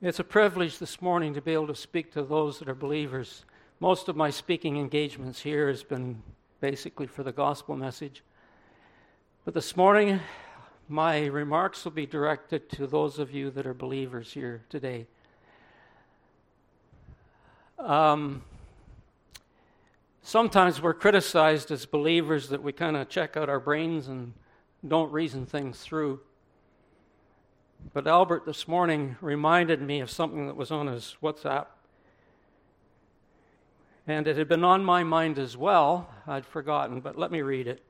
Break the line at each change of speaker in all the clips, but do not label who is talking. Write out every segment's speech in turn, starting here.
It's a privilege this morning to be able to speak to those that are believers. Most of my speaking engagements here has been basically for the gospel message. But this morning, my remarks will be directed to those of you that are believers here today. Um, sometimes we're criticized as believers that we kind of check out our brains and don't reason things through. But Albert this morning reminded me of something that was on his WhatsApp. And it had been on my mind as well. I'd forgotten, but let me read it.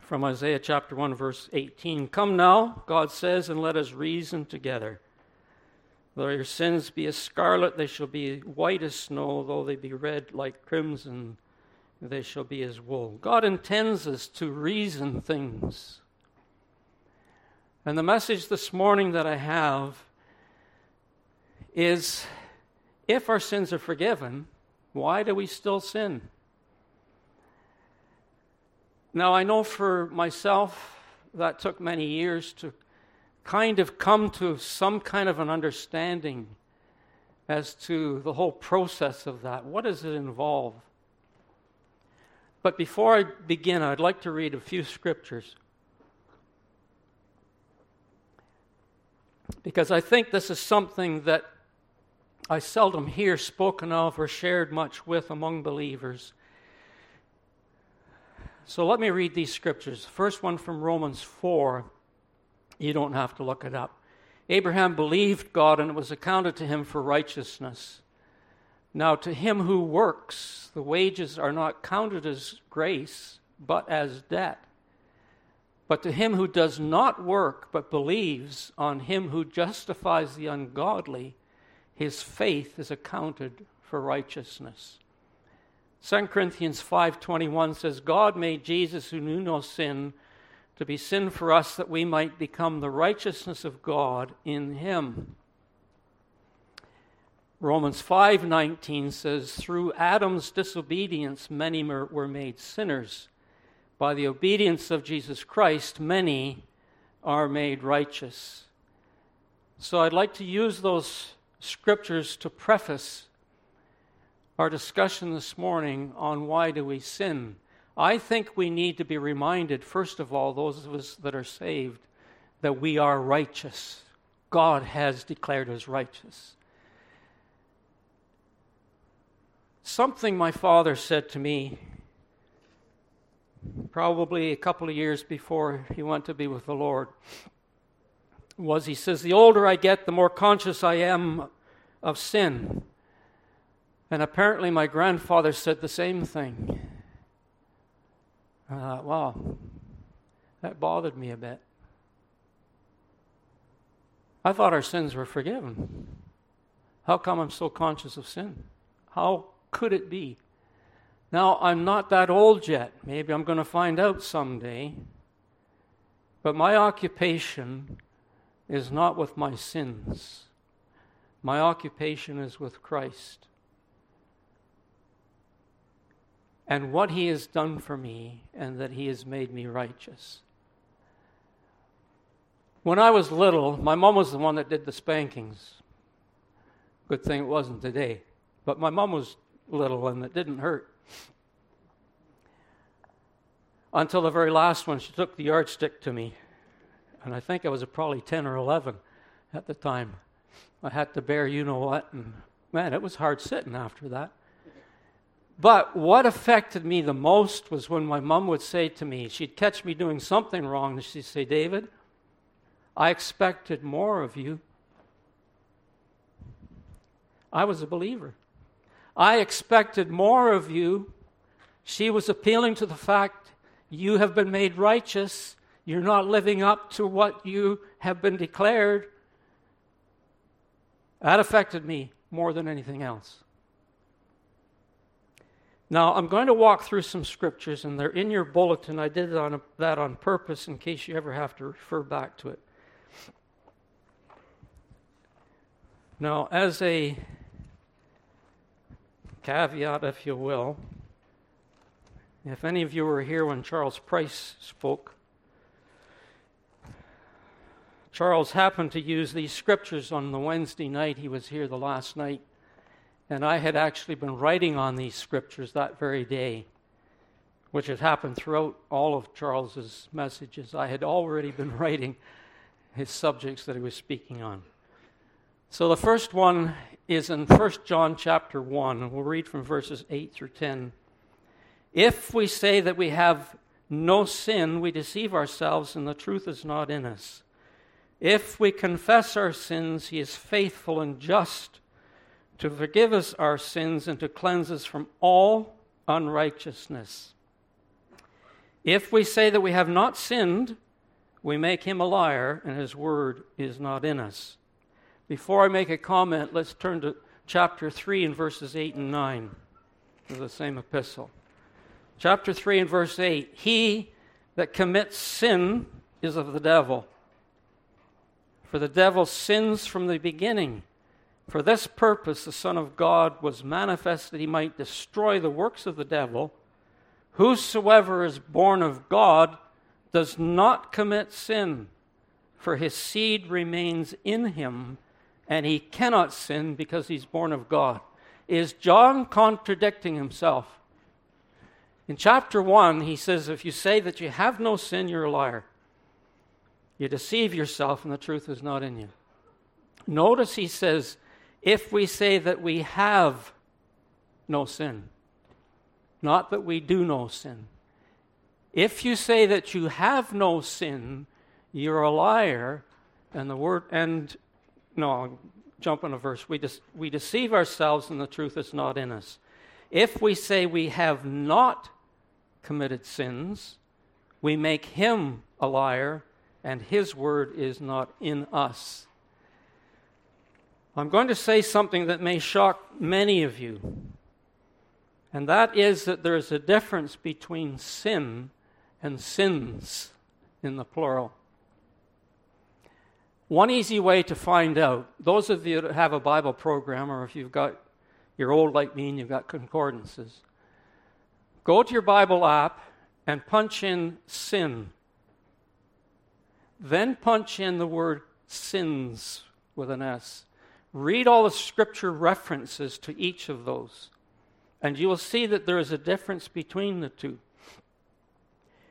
From Isaiah chapter 1, verse 18 Come now, God says, and let us reason together. Though your sins be as scarlet, they shall be white as snow. Though they be red like crimson, they shall be as wool. God intends us to reason things. And the message this morning that I have is if our sins are forgiven, why do we still sin? Now, I know for myself that took many years to kind of come to some kind of an understanding as to the whole process of that. What does it involve? But before I begin, I'd like to read a few scriptures. Because I think this is something that I seldom hear spoken of or shared much with among believers. So let me read these scriptures. First one from Romans 4. You don't have to look it up. Abraham believed God and it was accounted to him for righteousness. Now, to him who works, the wages are not counted as grace, but as debt. But to him who does not work, but believes on him who justifies the ungodly, his faith is accounted for righteousness. 2 Corinthians 5:21 says God made Jesus who knew no sin to be sin for us that we might become the righteousness of God in him. Romans 5:19 says through Adam's disobedience many were made sinners by the obedience of Jesus Christ, many are made righteous. So I'd like to use those scriptures to preface our discussion this morning on why do we sin. I think we need to be reminded, first of all, those of us that are saved, that we are righteous. God has declared us righteous. Something my father said to me probably a couple of years before he went to be with the Lord, was he says, The older I get, the more conscious I am of sin. And apparently, my grandfather said the same thing. I thought, wow, that bothered me a bit. I thought our sins were forgiven. How come I'm so conscious of sin? How could it be? Now, I'm not that old yet. Maybe I'm going to find out someday. But my occupation is not with my sins, my occupation is with Christ. And what he has done for me, and that he has made me righteous. When I was little, my mom was the one that did the spankings. Good thing it wasn't today. But my mom was little and it didn't hurt until the very last one. She took the yardstick to me, and I think I was probably 10 or 11 at the time. I had to bear you know what, and man, it was hard sitting after that. But what affected me the most was when my mom would say to me, she'd catch me doing something wrong, and she'd say, David, I expected more of you. I was a believer. I expected more of you. She was appealing to the fact you have been made righteous. You're not living up to what you have been declared. That affected me more than anything else. Now, I'm going to walk through some scriptures, and they're in your bulletin. I did on a, that on purpose in case you ever have to refer back to it. Now, as a caveat, if you will, if any of you were here when Charles Price spoke, Charles happened to use these scriptures on the Wednesday night. He was here the last night. And I had actually been writing on these scriptures that very day, which had happened throughout all of Charles's messages. I had already been writing his subjects that he was speaking on. So the first one is in 1 John chapter 1, and we'll read from verses 8 through 10. If we say that we have no sin, we deceive ourselves, and the truth is not in us. If we confess our sins, he is faithful and just to forgive us our sins and to cleanse us from all unrighteousness. If we say that we have not sinned, we make him a liar, and his word is not in us. Before I make a comment, let's turn to chapter 3 and verses 8 and 9 of the same epistle. Chapter 3 and verse 8 He that commits sin is of the devil for the devil sins from the beginning. For this purpose, the Son of God was manifest that he might destroy the works of the devil. Whosoever is born of God does not commit sin, for his seed remains in him, and he cannot sin because he's born of God. Is John contradicting himself? In chapter 1, he says, If you say that you have no sin, you're a liar. You deceive yourself, and the truth is not in you. Notice he says, if we say that we have no sin, not that we do no sin. If you say that you have no sin, you're a liar, and the word, and no, I'll jump on a verse. We, de- we deceive ourselves, and the truth is not in us. If we say we have not committed sins, we make him a liar, and His word is not in us. I'm going to say something that may shock many of you, and that is that there is a difference between sin and sins in the plural. One easy way to find out, those of you that have a Bible program, or if you've got, you're old like me and you've got concordances, go to your Bible app and punch in sin then punch in the word sins with an S. Read all the scripture references to each of those, and you will see that there is a difference between the two.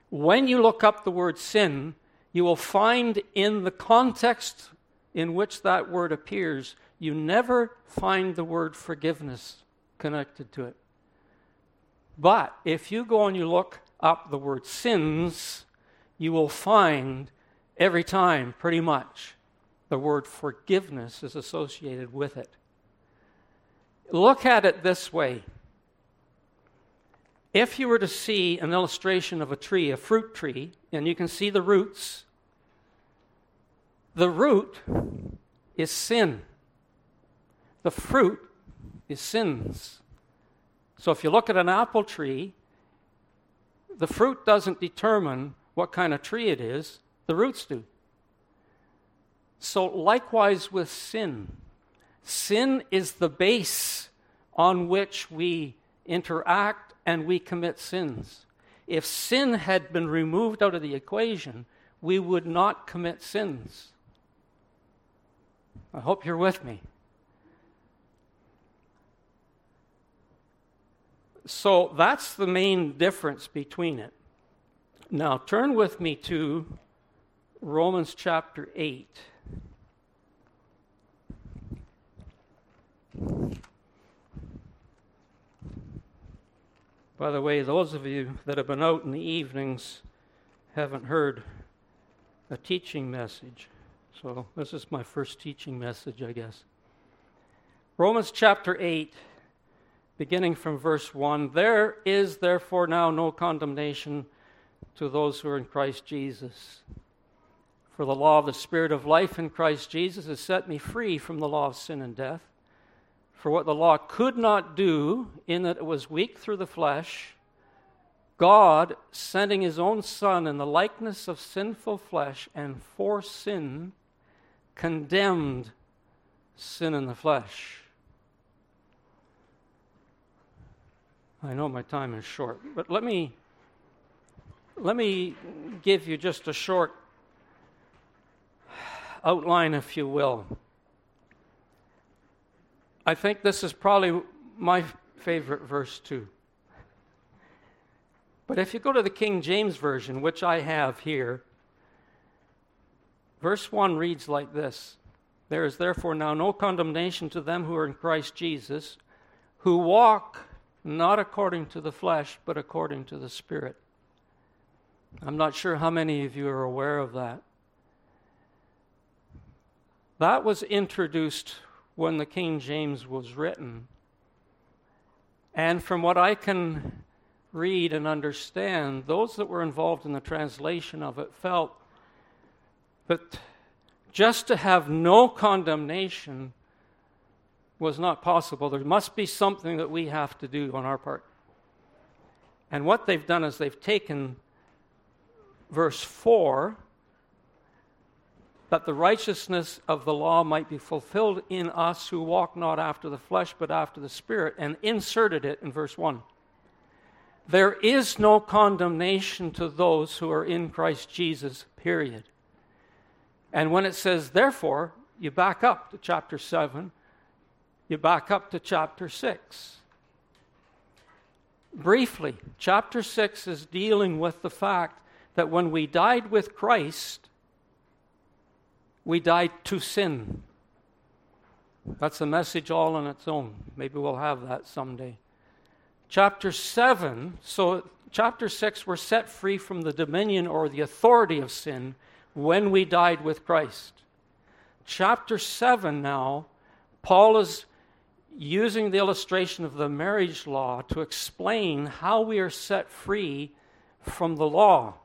When you look up the word sin, you will find in the context in which that word appears, you never find the word forgiveness connected to it. But if you go and you look up the word sins, you will find Every time, pretty much, the word forgiveness is associated with it. Look at it this way. If you were to see an illustration of a tree, a fruit tree, and you can see the roots, the root is sin. The fruit is sins. So if you look at an apple tree, the fruit doesn't determine what kind of tree it is, the roots do. So, likewise with sin. Sin is the base on which we interact and we commit sins. If sin had been removed out of the equation, we would not commit sins. I hope you're with me. So that's the main difference between it. Now, turn with me to Romans chapter 8. By the way, those of you that have been out in the evenings haven't heard a teaching message. So, this is my first teaching message, I guess. Romans chapter 8, beginning from verse 1 There is therefore now no condemnation to those who are in Christ Jesus. For the law of the Spirit of life in Christ Jesus has set me free from the law of sin and death. For what the law could not do, in that it was weak through the flesh, God, sending his own Son in the likeness of sinful flesh and for sin, condemned sin in the flesh. I know my time is short, but let me let me give you just a short outline, if you will. I think this is probably my favorite verse, too. But if you go to the King James Version, which I have here, verse 1 reads like this There is therefore now no condemnation to them who are in Christ Jesus, who walk not according to the flesh, but according to the Spirit. I'm not sure how many of you are aware of that. That was introduced when the King James was written. And from what I can read and understand, those that were involved in the translation of it felt that just to have no condemnation was not possible. There must be something that we have to do on our part. And what they've done is they've taken verse 4 that the righteousness of the law might be fulfilled in us who walk not after the flesh but after the Spirit, and inserted it in verse 1. There is no condemnation to those who are in Christ Jesus, period. And when it says, therefore, you back up to chapter 7, you back up to chapter 6. Briefly, chapter 6 is dealing with the fact that when we died with Christ, we died to sin. That's a message all on its own. Maybe we'll have that someday. Chapter 7, so chapter 6, we're set free from the dominion or the authority of sin when we died with Christ. Chapter 7 now, Paul is using the illustration of the marriage law to explain how we are set free from the law.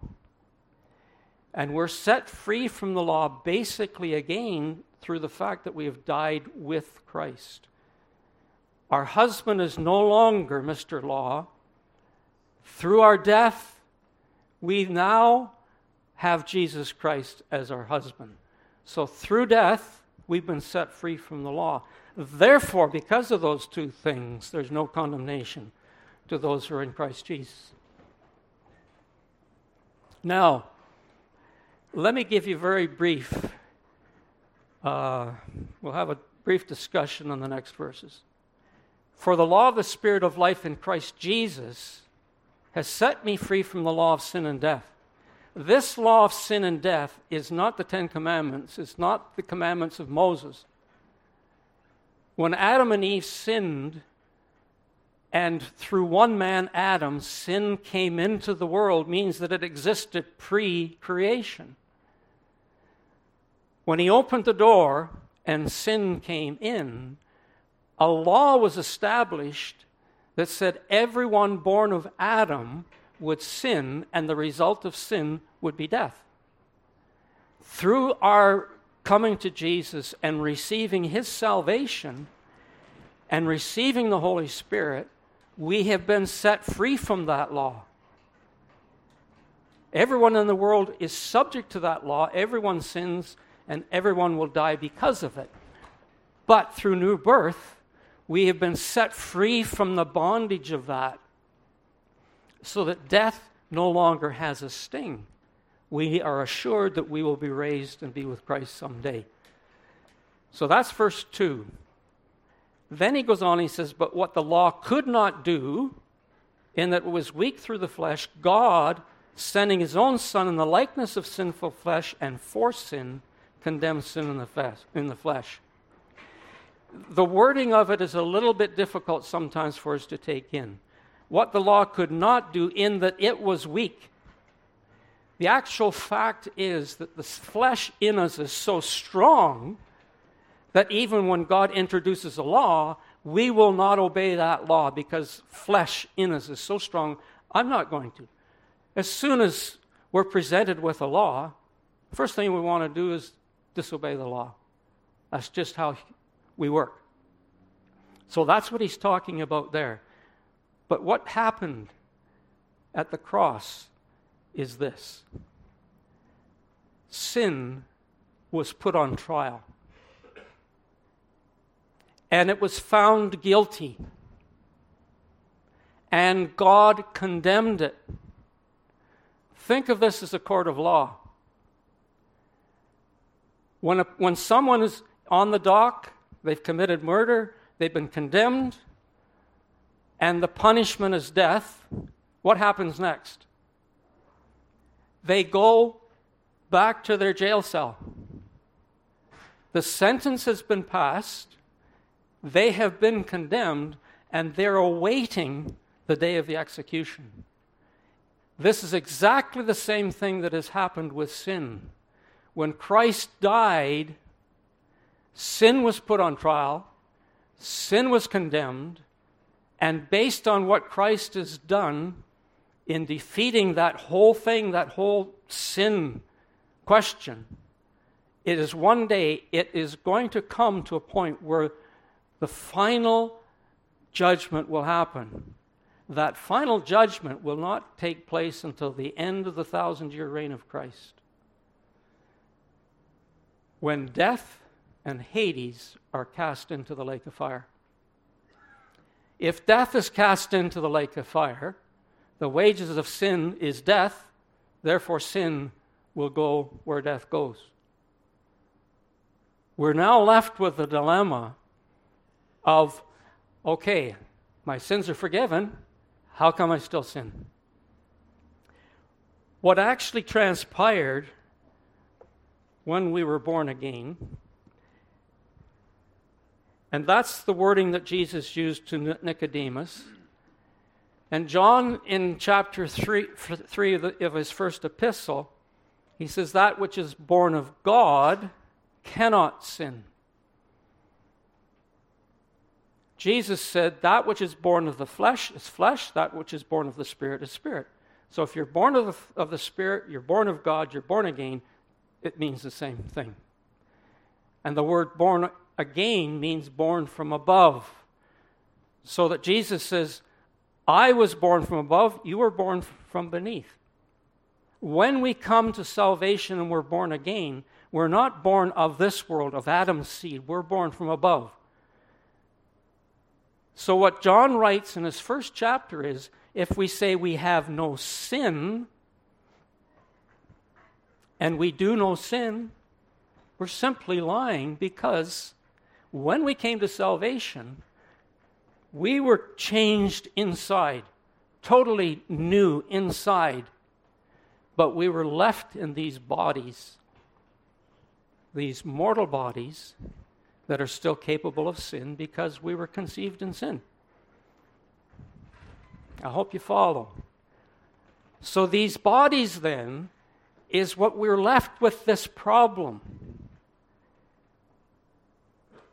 And we're set free from the law basically again through the fact that we have died with Christ. Our husband is no longer Mr. Law. Through our death, we now have Jesus Christ as our husband. So through death, we've been set free from the law. Therefore, because of those two things, there's no condemnation to those who are in Christ Jesus. Now, let me give you very brief. Uh, we'll have a brief discussion on the next verses. For the law of the Spirit of life in Christ Jesus has set me free from the law of sin and death. This law of sin and death is not the Ten Commandments, it's not the commandments of Moses. When Adam and Eve sinned, and through one man, Adam, sin came into the world, means that it existed pre creation. When he opened the door and sin came in, a law was established that said everyone born of Adam would sin, and the result of sin would be death. Through our coming to Jesus and receiving his salvation and receiving the Holy Spirit, we have been set free from that law. Everyone in the world is subject to that law. Everyone sins and everyone will die because of it. But through new birth, we have been set free from the bondage of that so that death no longer has a sting. We are assured that we will be raised and be with Christ someday. So that's verse 2. Then he goes on, he says, But what the law could not do, in that it was weak through the flesh, God, sending his own Son in the likeness of sinful flesh and for sin, condemns sin in the, in the flesh. The wording of it is a little bit difficult sometimes for us to take in. What the law could not do, in that it was weak. The actual fact is that the flesh in us is so strong that even when God introduces a law, we will not obey that law because flesh in us is so strong. I'm not going to. As soon as we're presented with a law, the first thing we want to do is disobey the law. That's just how we work. So that's what he's talking about there. But what happened at the cross is this sin was put on trial, and it was found guilty, and God condemned it. Think of this as a court of law. When, a, when someone is on the dock, they've committed murder, they've been condemned, and the punishment is death, what happens next? They go back to their jail cell. The sentence has been passed, they have been condemned, and they're awaiting the day of the execution. This is exactly the same thing that has happened with sin. When Christ died, sin was put on trial, sin was condemned, and based on what Christ has done in defeating that whole thing, that whole sin question, it is one day, it is going to come to a point where the final judgment will happen. That final judgment will not take place until the end of the thousand year reign of Christ. When death and Hades are cast into the lake of fire. If death is cast into the lake of fire, the wages of sin is death, therefore, sin will go where death goes. We're now left with the dilemma of okay, my sins are forgiven. How come I still sin? What actually transpired when we were born again, and that's the wording that Jesus used to Nicodemus. And John, in chapter 3, three of, the, of his first epistle, he says, That which is born of God cannot sin. Jesus said, That which is born of the flesh is flesh, that which is born of the Spirit is spirit. So if you're born of the, of the Spirit, you're born of God, you're born again, it means the same thing. And the word born again means born from above. So that Jesus says, I was born from above, you were born from beneath. When we come to salvation and we're born again, we're not born of this world, of Adam's seed. We're born from above. So, what John writes in his first chapter is if we say we have no sin, and we do no sin, we're simply lying because when we came to salvation, we were changed inside, totally new inside, but we were left in these bodies, these mortal bodies that are still capable of sin because we were conceived in sin. I hope you follow. So, these bodies then is what we're left with this problem.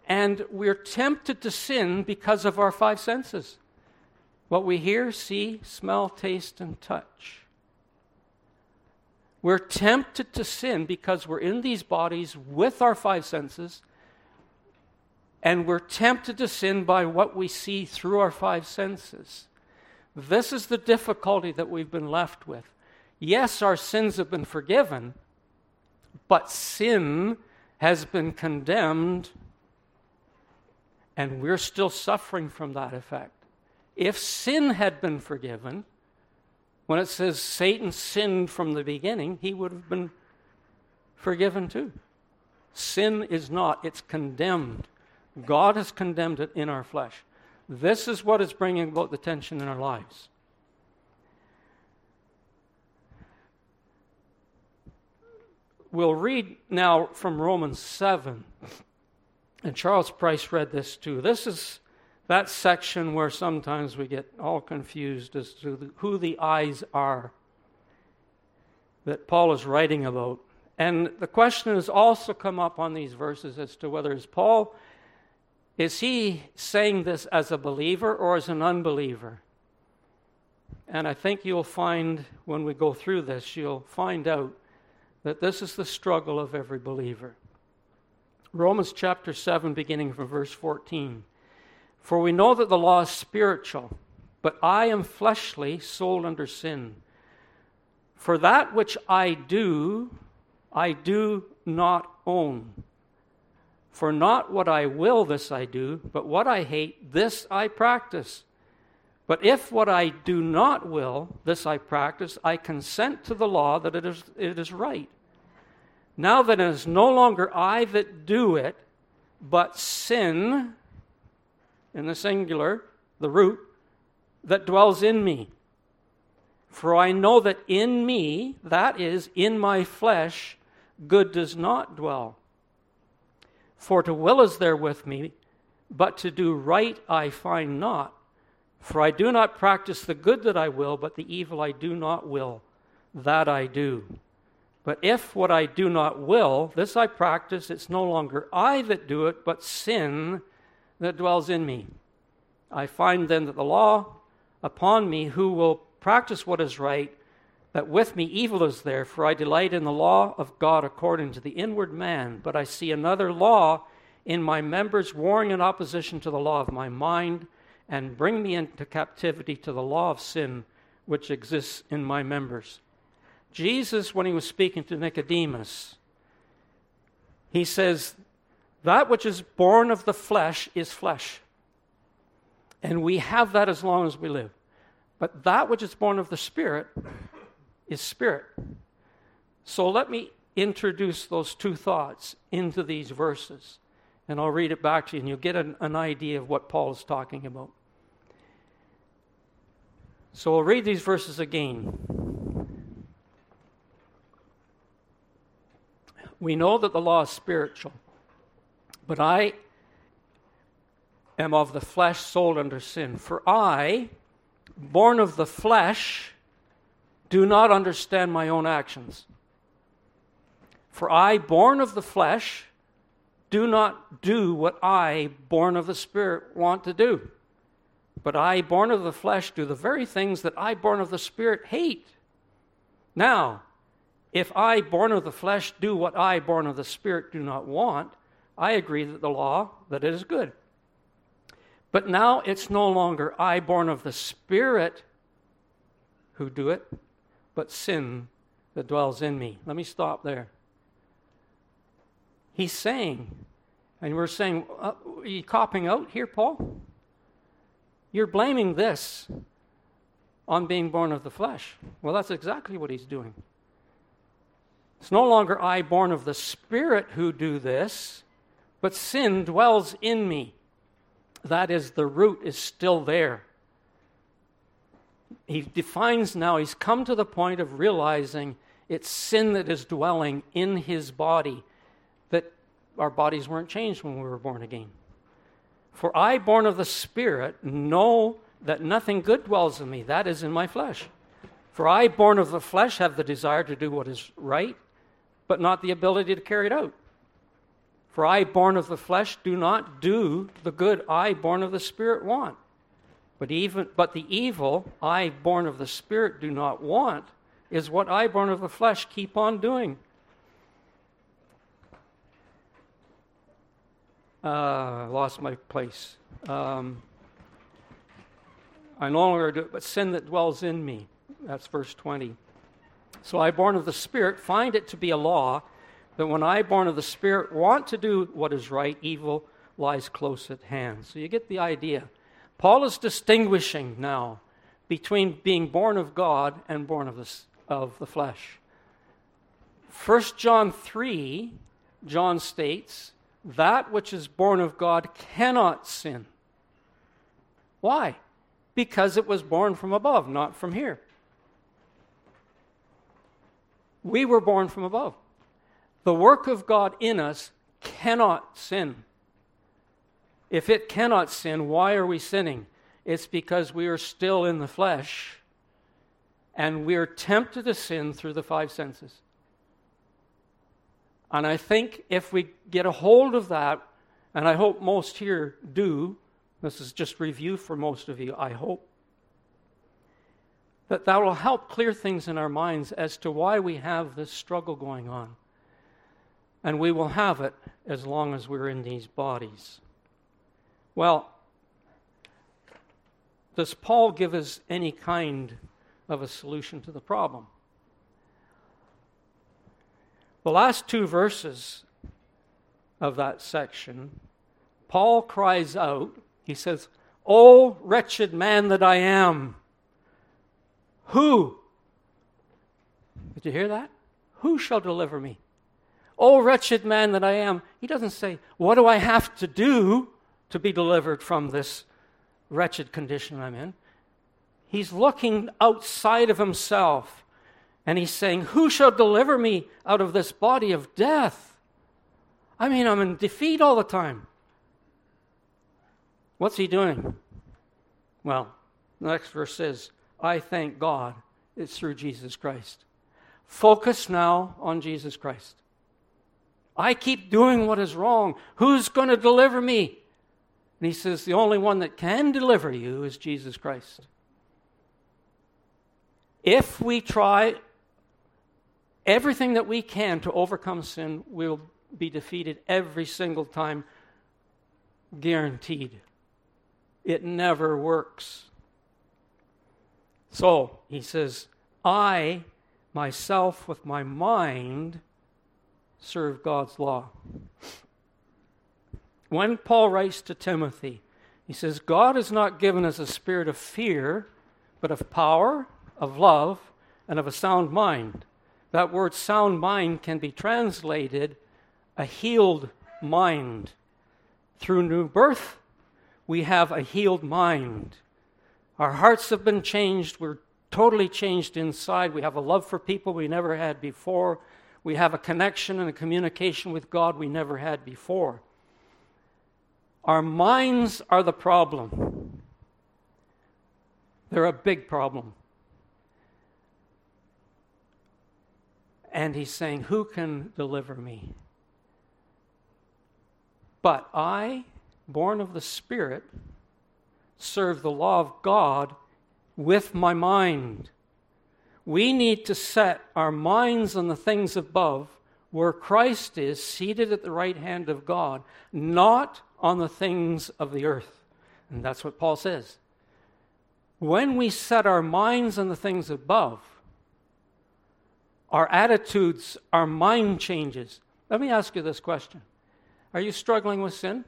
And we're tempted to sin because of our five senses what we hear, see, smell, taste, and touch. We're tempted to sin because we're in these bodies with our five senses and we're tempted to sin by what we see through our five senses. This is the difficulty that we've been left with. Yes, our sins have been forgiven, but sin has been condemned, and we're still suffering from that effect. If sin had been forgiven, when it says Satan sinned from the beginning, he would have been forgiven too. Sin is not, it's condemned. God has condemned it in our flesh. This is what is bringing about the tension in our lives. We'll read now from Romans 7. And Charles Price read this too. This is that section where sometimes we get all confused as to who the eyes are that Paul is writing about. And the question has also come up on these verses as to whether is Paul is he saying this as a believer or as an unbeliever? And I think you'll find when we go through this, you'll find out that this is the struggle of every believer. Romans chapter 7, beginning from verse 14. For we know that the law is spiritual, but I am fleshly, sold under sin. For that which I do, I do not own. For not what I will, this I do, but what I hate, this I practice. But if what I do not will, this I practice, I consent to the law that it is, it is right. Now that it is no longer I that do it, but sin, in the singular, the root, that dwells in me. For I know that in me, that is, in my flesh, good does not dwell. For to will is there with me, but to do right I find not. For I do not practice the good that I will, but the evil I do not will, that I do. But if what I do not will, this I practice, it's no longer I that do it, but sin that dwells in me. I find then that the law upon me, who will practice what is right, that with me evil is there, for I delight in the law of God according to the inward man. But I see another law in my members warring in opposition to the law of my mind, and bring me into captivity to the law of sin which exists in my members. Jesus, when he was speaking to Nicodemus, he says, That which is born of the flesh is flesh. And we have that as long as we live. But that which is born of the Spirit is spirit. So let me introduce those two thoughts into these verses. And I'll read it back to you, and you'll get an, an idea of what Paul is talking about. So I'll read these verses again. We know that the law is spiritual, but I am of the flesh sold under sin. For I, born of the flesh, do not understand my own actions. For I, born of the flesh, do not do what I, born of the Spirit, want to do. But I, born of the flesh, do the very things that I, born of the Spirit, hate. Now, if I, born of the flesh, do what I, born of the Spirit, do not want, I agree that the law, that it is good. But now it's no longer I, born of the Spirit, who do it, but sin that dwells in me. Let me stop there. He's saying, and we're saying, uh, are you copping out here, Paul? You're blaming this on being born of the flesh. Well, that's exactly what he's doing. It's no longer I, born of the Spirit, who do this, but sin dwells in me. That is, the root is still there. He defines now, he's come to the point of realizing it's sin that is dwelling in his body, that our bodies weren't changed when we were born again. For I, born of the Spirit, know that nothing good dwells in me, that is in my flesh. For I, born of the flesh, have the desire to do what is right, but not the ability to carry it out. For I, born of the flesh, do not do the good I, born of the Spirit, want. But, even, but the evil I, born of the Spirit, do not want is what I, born of the flesh, keep on doing. Uh, lost my place. Um, I no longer do it, but sin that dwells in me. That's verse 20. So I, born of the Spirit, find it to be a law that when I, born of the Spirit, want to do what is right, evil lies close at hand. So you get the idea. Paul is distinguishing now between being born of God and born of the, of the flesh. 1 John 3, John states, that which is born of God cannot sin. Why? Because it was born from above, not from here. We were born from above. The work of God in us cannot sin. If it cannot sin, why are we sinning? It's because we are still in the flesh and we are tempted to sin through the five senses. And I think if we get a hold of that, and I hope most here do, this is just review for most of you, I hope, that that will help clear things in our minds as to why we have this struggle going on. And we will have it as long as we're in these bodies. Well, does Paul give us any kind of a solution to the problem? The last two verses of that section, Paul cries out, he says, O wretched man that I am, who? Did you hear that? Who shall deliver me? Oh, wretched man that I am. He doesn't say, What do I have to do to be delivered from this wretched condition I'm in? He's looking outside of himself and he's saying, Who shall deliver me out of this body of death? I mean, I'm in defeat all the time. What's he doing? Well, the next verse says, I thank God it's through Jesus Christ. Focus now on Jesus Christ. I keep doing what is wrong. Who's going to deliver me? And he says, The only one that can deliver you is Jesus Christ. If we try everything that we can to overcome sin, we'll be defeated every single time, guaranteed. It never works. So, he says, I myself with my mind serve God's law. When Paul writes to Timothy, he says, God has not given us a spirit of fear, but of power, of love, and of a sound mind. That word sound mind can be translated a healed mind. Through new birth, we have a healed mind. Our hearts have been changed. We're totally changed inside. We have a love for people we never had before. We have a connection and a communication with God we never had before. Our minds are the problem. They're a big problem. And he's saying, Who can deliver me? But I, born of the Spirit, serve the law of God with my mind. We need to set our minds on the things above, where Christ is seated at the right hand of God, not on the things of the earth. And that's what Paul says. When we set our minds on the things above, our attitudes, our mind changes. Let me ask you this question Are you struggling with sin?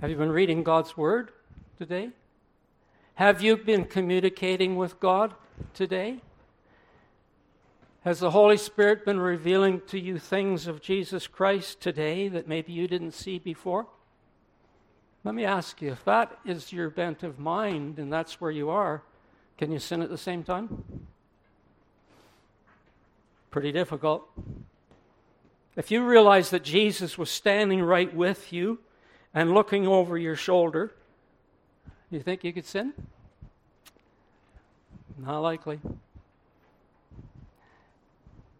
Have you been reading God's Word today? Have you been communicating with God today? Has the Holy Spirit been revealing to you things of Jesus Christ today that maybe you didn't see before? Let me ask you if that is your bent of mind and that's where you are, can you sin at the same time? Pretty difficult. If you realize that Jesus was standing right with you and looking over your shoulder, do you think you could sin? Not likely.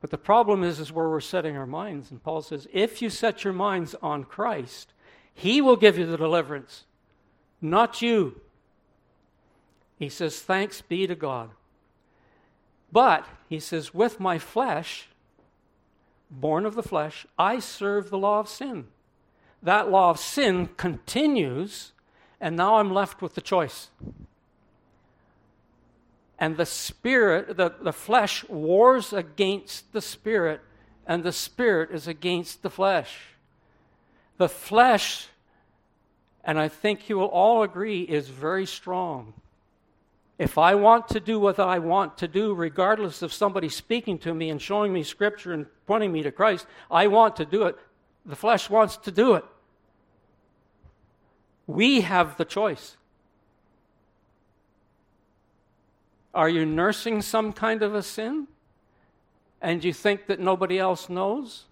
But the problem is, is where we're setting our minds. And Paul says, if you set your minds on Christ, He will give you the deliverance, not you. He says, thanks be to God. But, he says, with my flesh, born of the flesh, I serve the law of sin. That law of sin continues and now I'm left with the choice. And the spirit, the, the flesh wars against the spirit, and the spirit is against the flesh. The flesh, and I think you will all agree, is very strong. If I want to do what I want to do, regardless of somebody speaking to me and showing me scripture and pointing me to Christ, I want to do it. The flesh wants to do it. We have the choice. Are you nursing some kind of a sin? And you think that nobody else knows?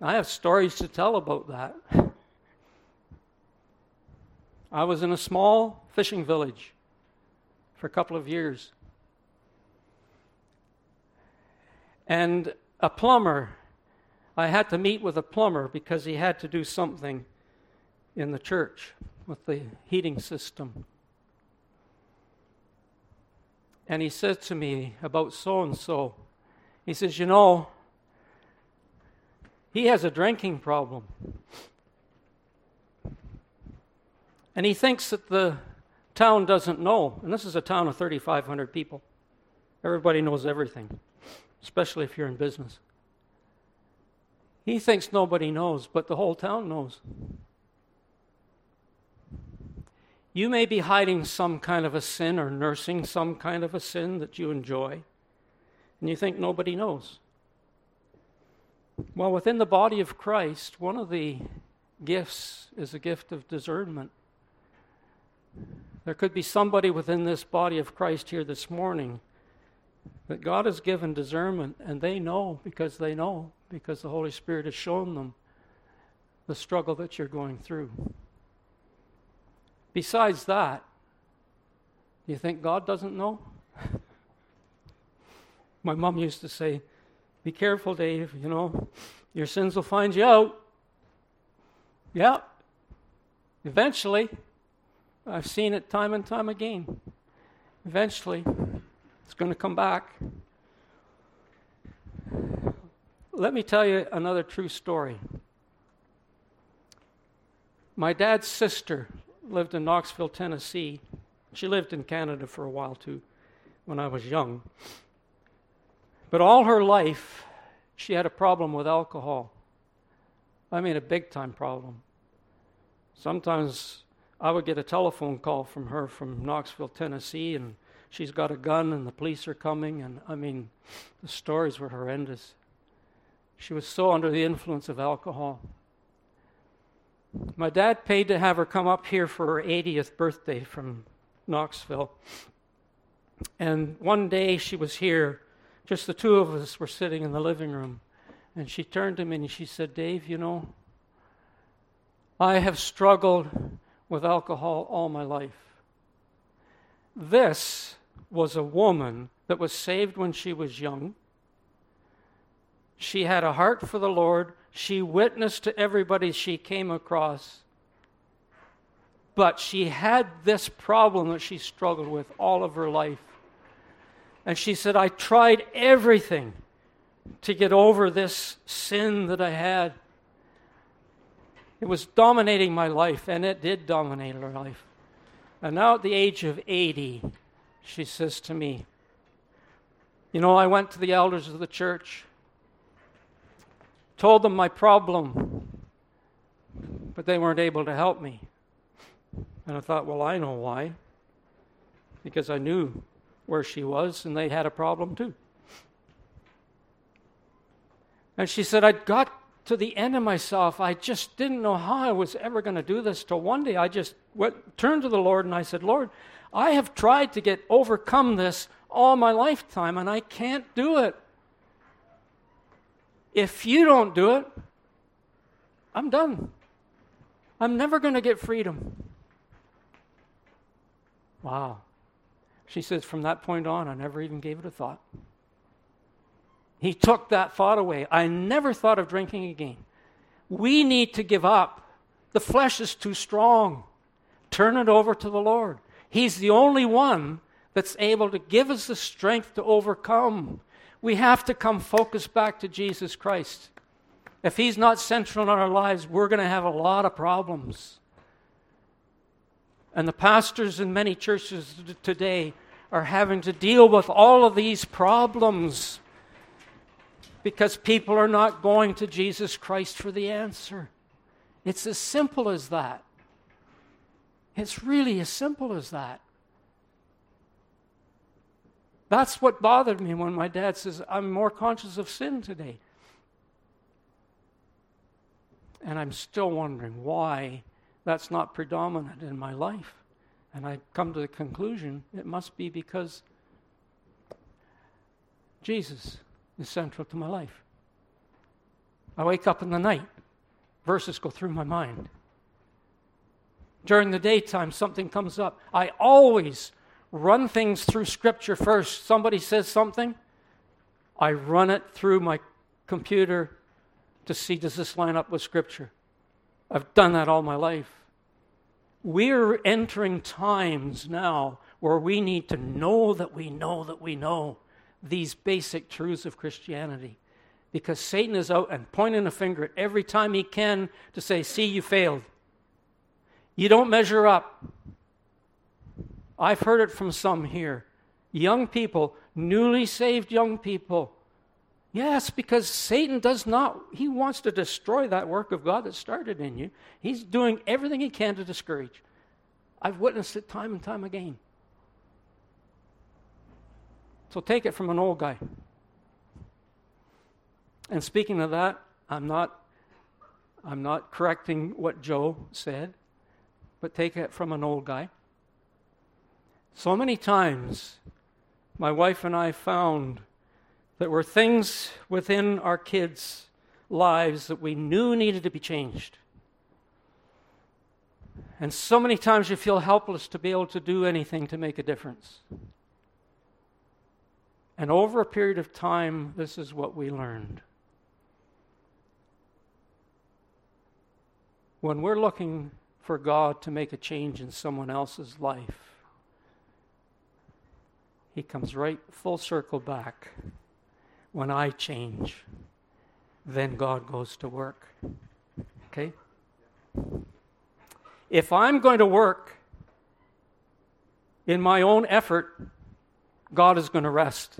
I have stories to tell about that. I was in a small fishing village for a couple of years. And a plumber, I had to meet with a plumber because he had to do something in the church with the heating system. And he said to me about so and so, he says, You know, he has a drinking problem. And he thinks that the town doesn't know. And this is a town of 3,500 people. Everybody knows everything, especially if you're in business. He thinks nobody knows, but the whole town knows. You may be hiding some kind of a sin or nursing some kind of a sin that you enjoy. And you think nobody knows. Well, within the body of Christ, one of the gifts is a gift of discernment. There could be somebody within this body of Christ here this morning that God has given discernment, and they know because they know, because the Holy Spirit has shown them the struggle that you're going through. Besides that, you think God doesn't know? My mom used to say, Be careful, Dave, you know, your sins will find you out. Yeah, eventually. I've seen it time and time again. Eventually, it's going to come back. Let me tell you another true story. My dad's sister lived in Knoxville, Tennessee. She lived in Canada for a while too when I was young. But all her life, she had a problem with alcohol. I mean, a big time problem. Sometimes I would get a telephone call from her from Knoxville, Tennessee, and she's got a gun and the police are coming. And I mean, the stories were horrendous. She was so under the influence of alcohol. My dad paid to have her come up here for her 80th birthday from Knoxville. And one day she was here, just the two of us were sitting in the living room. And she turned to me and she said, Dave, you know, I have struggled with alcohol all my life. This was a woman that was saved when she was young. She had a heart for the Lord. She witnessed to everybody she came across. But she had this problem that she struggled with all of her life. And she said, I tried everything to get over this sin that I had. It was dominating my life, and it did dominate her life. And now, at the age of 80, she says to me, You know, I went to the elders of the church told them my problem, but they weren't able to help me. And I thought, well, I know why. Because I knew where she was, and they had a problem too. And she said, I got to the end of myself. I just didn't know how I was ever going to do this till one day I just went, turned to the Lord and I said, Lord, I have tried to get overcome this all my lifetime, and I can't do it. If you don't do it, I'm done. I'm never going to get freedom. Wow. She says, from that point on, I never even gave it a thought. He took that thought away. I never thought of drinking again. We need to give up. The flesh is too strong. Turn it over to the Lord. He's the only one that's able to give us the strength to overcome we have to come focus back to Jesus Christ. If He's not central in our lives, we're going to have a lot of problems. And the pastors in many churches today are having to deal with all of these problems because people are not going to Jesus Christ for the answer. It's as simple as that. It's really as simple as that. That's what bothered me when my dad says, I'm more conscious of sin today. And I'm still wondering why that's not predominant in my life. And I come to the conclusion it must be because Jesus is central to my life. I wake up in the night, verses go through my mind. During the daytime, something comes up. I always run things through Scripture first. Somebody says something, I run it through my computer to see does this line up with Scripture. I've done that all my life. We're entering times now where we need to know that we know that we know these basic truths of Christianity. Because Satan is out and pointing a finger at every time he can to say, See, you failed. You don't measure up. I've heard it from some here. Young people, newly saved young people. Yes, because Satan does not, he wants to destroy that work of God that started in you. He's doing everything he can to discourage. I've witnessed it time and time again. So take it from an old guy. And speaking of that, I'm not I'm not correcting what Joe said, but take it from an old guy. So many times my wife and I found that were things within our kids' lives that we knew needed to be changed. And so many times you feel helpless to be able to do anything to make a difference. And over a period of time, this is what we learned. When we're looking for God to make a change in someone else's life, He comes right full circle back. When I change, then God goes to work. Okay? If I'm going to work in my own effort, God is going to rest.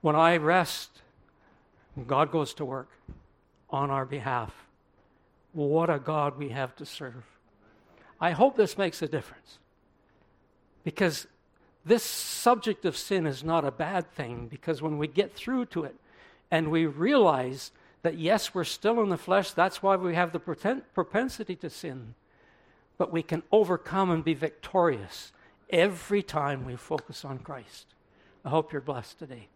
When I rest, God goes to work on our behalf. What a God we have to serve. I hope this makes a difference. Because this subject of sin is not a bad thing, because when we get through to it and we realize that yes, we're still in the flesh, that's why we have the propensity to sin, but we can overcome and be victorious every time we focus on Christ. I hope you're blessed today.